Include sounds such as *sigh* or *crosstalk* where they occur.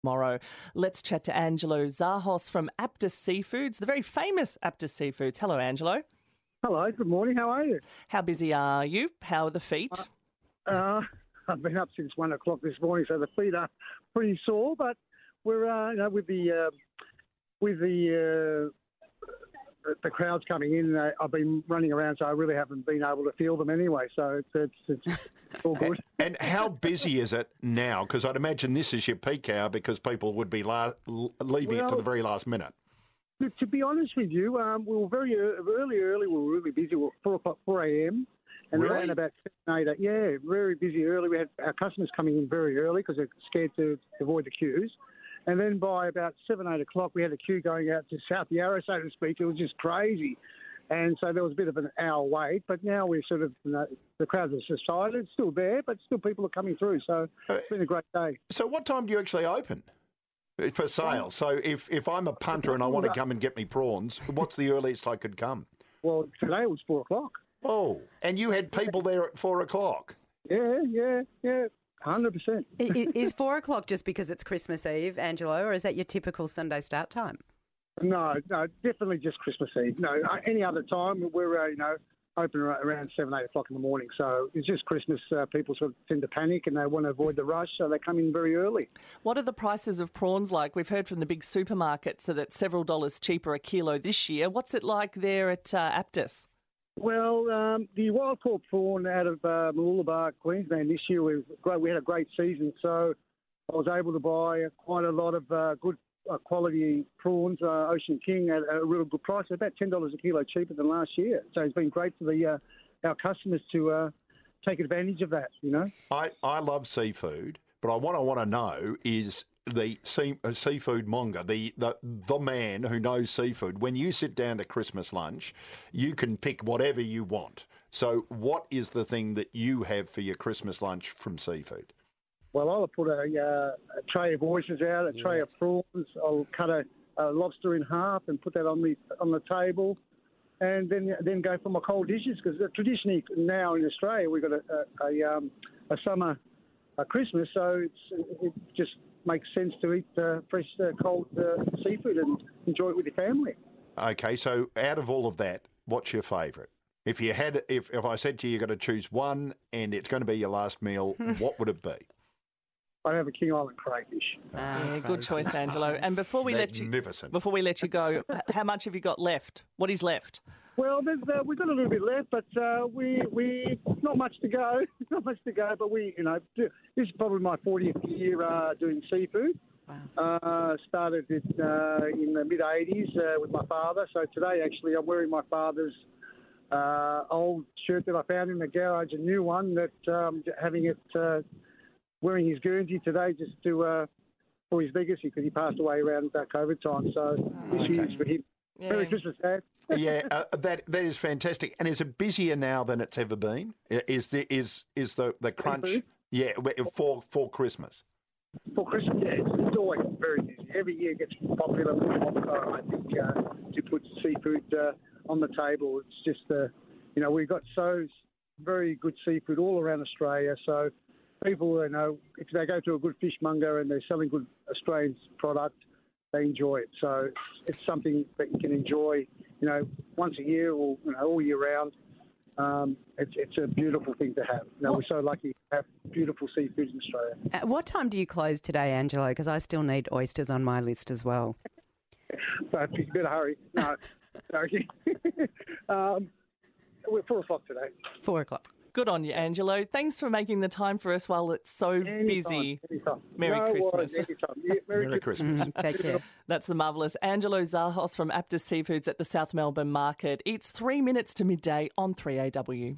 tomorrow. Let's chat to Angelo Zahos from Aptus Seafoods, the very famous Aptus Seafoods. Hello, Angelo. Hello, good morning. How are you? How busy are you? How are the feet? Uh, uh, I've been up since one o'clock this morning, so the feet are pretty sore. But we're, uh, you know, with the uh, with the uh, the crowds coming in, uh, I've been running around, so I really haven't been able to feel them anyway. So it's it's, it's *laughs* all good. and how busy is it now? Because I'd imagine this is your peak hour because people would be la- leaving well, it to the very last minute. To be honest with you, um, we were very early, early. We were really busy. We were four o'clock, four a.m. And really? around about seven, eight, yeah, very busy early. We had our customers coming in very early because they're scared to avoid the queues. And then by about seven, eight o'clock, we had a queue going out to South Yarra, so to speak. It was just crazy. And so there was a bit of an hour wait, but now we're sort of, you know, the crowds have subsided. It's still there, but still people are coming through. So uh, it's been a great day. So what time do you actually open? For sale. Um, so if, if I'm a punter and I want to come and get me prawns, what's the earliest I could come? Well, today it was four o'clock. Oh, and you had people there at four o'clock? Yeah, yeah, yeah. Hundred percent. *laughs* Is four o'clock just because it's Christmas Eve, Angelo, or is that your typical Sunday start time? No, no, definitely just Christmas Eve. No, uh, any other time we're uh, you know open around seven, eight o'clock in the morning. So it's just Christmas. Uh, people sort of tend to panic and they want to avoid the rush, so they come in very early. What are the prices of prawns like? We've heard from the big supermarkets that it's several dollars cheaper a kilo this year. What's it like there at uh, Aptus? Well, um, the wild caught prawn out of uh, Queensland this year was great. We had a great season, so I was able to buy quite a lot of uh, good uh, quality prawns, uh, Ocean King, at a real good price, about ten dollars a kilo cheaper than last year. So it's been great for the uh, our customers to uh, take advantage of that. You know, I I love seafood, but I, what I want to know is the sea, uh, seafood monger, the, the the man who knows seafood. When you sit down to Christmas lunch, you can pick whatever you want. So, what is the thing that you have for your Christmas lunch from seafood? Well, I'll put a, uh, a tray of oysters out, a yes. tray of prawns. I'll cut a, a, lobster in half and put that on the on the table, and then then go for my cold dishes because traditionally now in Australia we've got a a, a, um, a summer a Christmas, so it's it just makes sense to eat uh, fresh, uh, cold uh, seafood and enjoy it with your family. Okay, so out of all of that, what's your favourite? If you had, if if I said to you, you've got to choose one, and it's going to be your last meal, *laughs* what would it be? I have a King Island crayfish. Ah, yeah, good choice, Angelo. And before we let you, before we let you go, how much have you got left? What is left? Well, uh, we've got a little bit left, but uh, we we not much to go, *laughs* not much to go. But we, you know, do, this is probably my 40th year uh, doing seafood. Wow. Uh, started it uh, in the mid 80s uh, with my father. So today, actually, I'm wearing my father's old shirt that I found in the garage, a new one that um, having it wearing his Guernsey today just to for his legacy because he passed away around that COVID time. So oh, this okay. year's for him. Yeah. Merry Christmas, Dad. *laughs* yeah, uh, that that is fantastic. And is it busier now than it's ever been? Is the is is the the crunch? Yeah, for for Christmas. For Christmas, yeah, it's, it's always very busy. Every year gets popular more. I think uh, to put seafood uh, on the table. It's just uh, you know we've got so very good seafood all around Australia. So people, you know, if they go to a good fishmonger and they're selling good Australian product they enjoy it. So it's, something that you can enjoy, you know, once a year or you know, all year round. Um, it's, it's a beautiful thing to have. You know, we're so lucky to have beautiful seafood in Australia. At what time do you close today, Angelo? Because I still need oysters on my list as well. *laughs* but you better hurry. No, sorry. *laughs* um, we're four o'clock today. Four o'clock. Good on you, Angelo. Thanks for making the time for us while it's so anytime, busy. Anytime. Merry no Christmas. Yeah, Merry, Merry, Christmas. Christmas. Mm, take care. That's the marvellous Angelo Zahos from Aptus Seafoods at the South Melbourne Market. It's three minutes to midday on 3AW.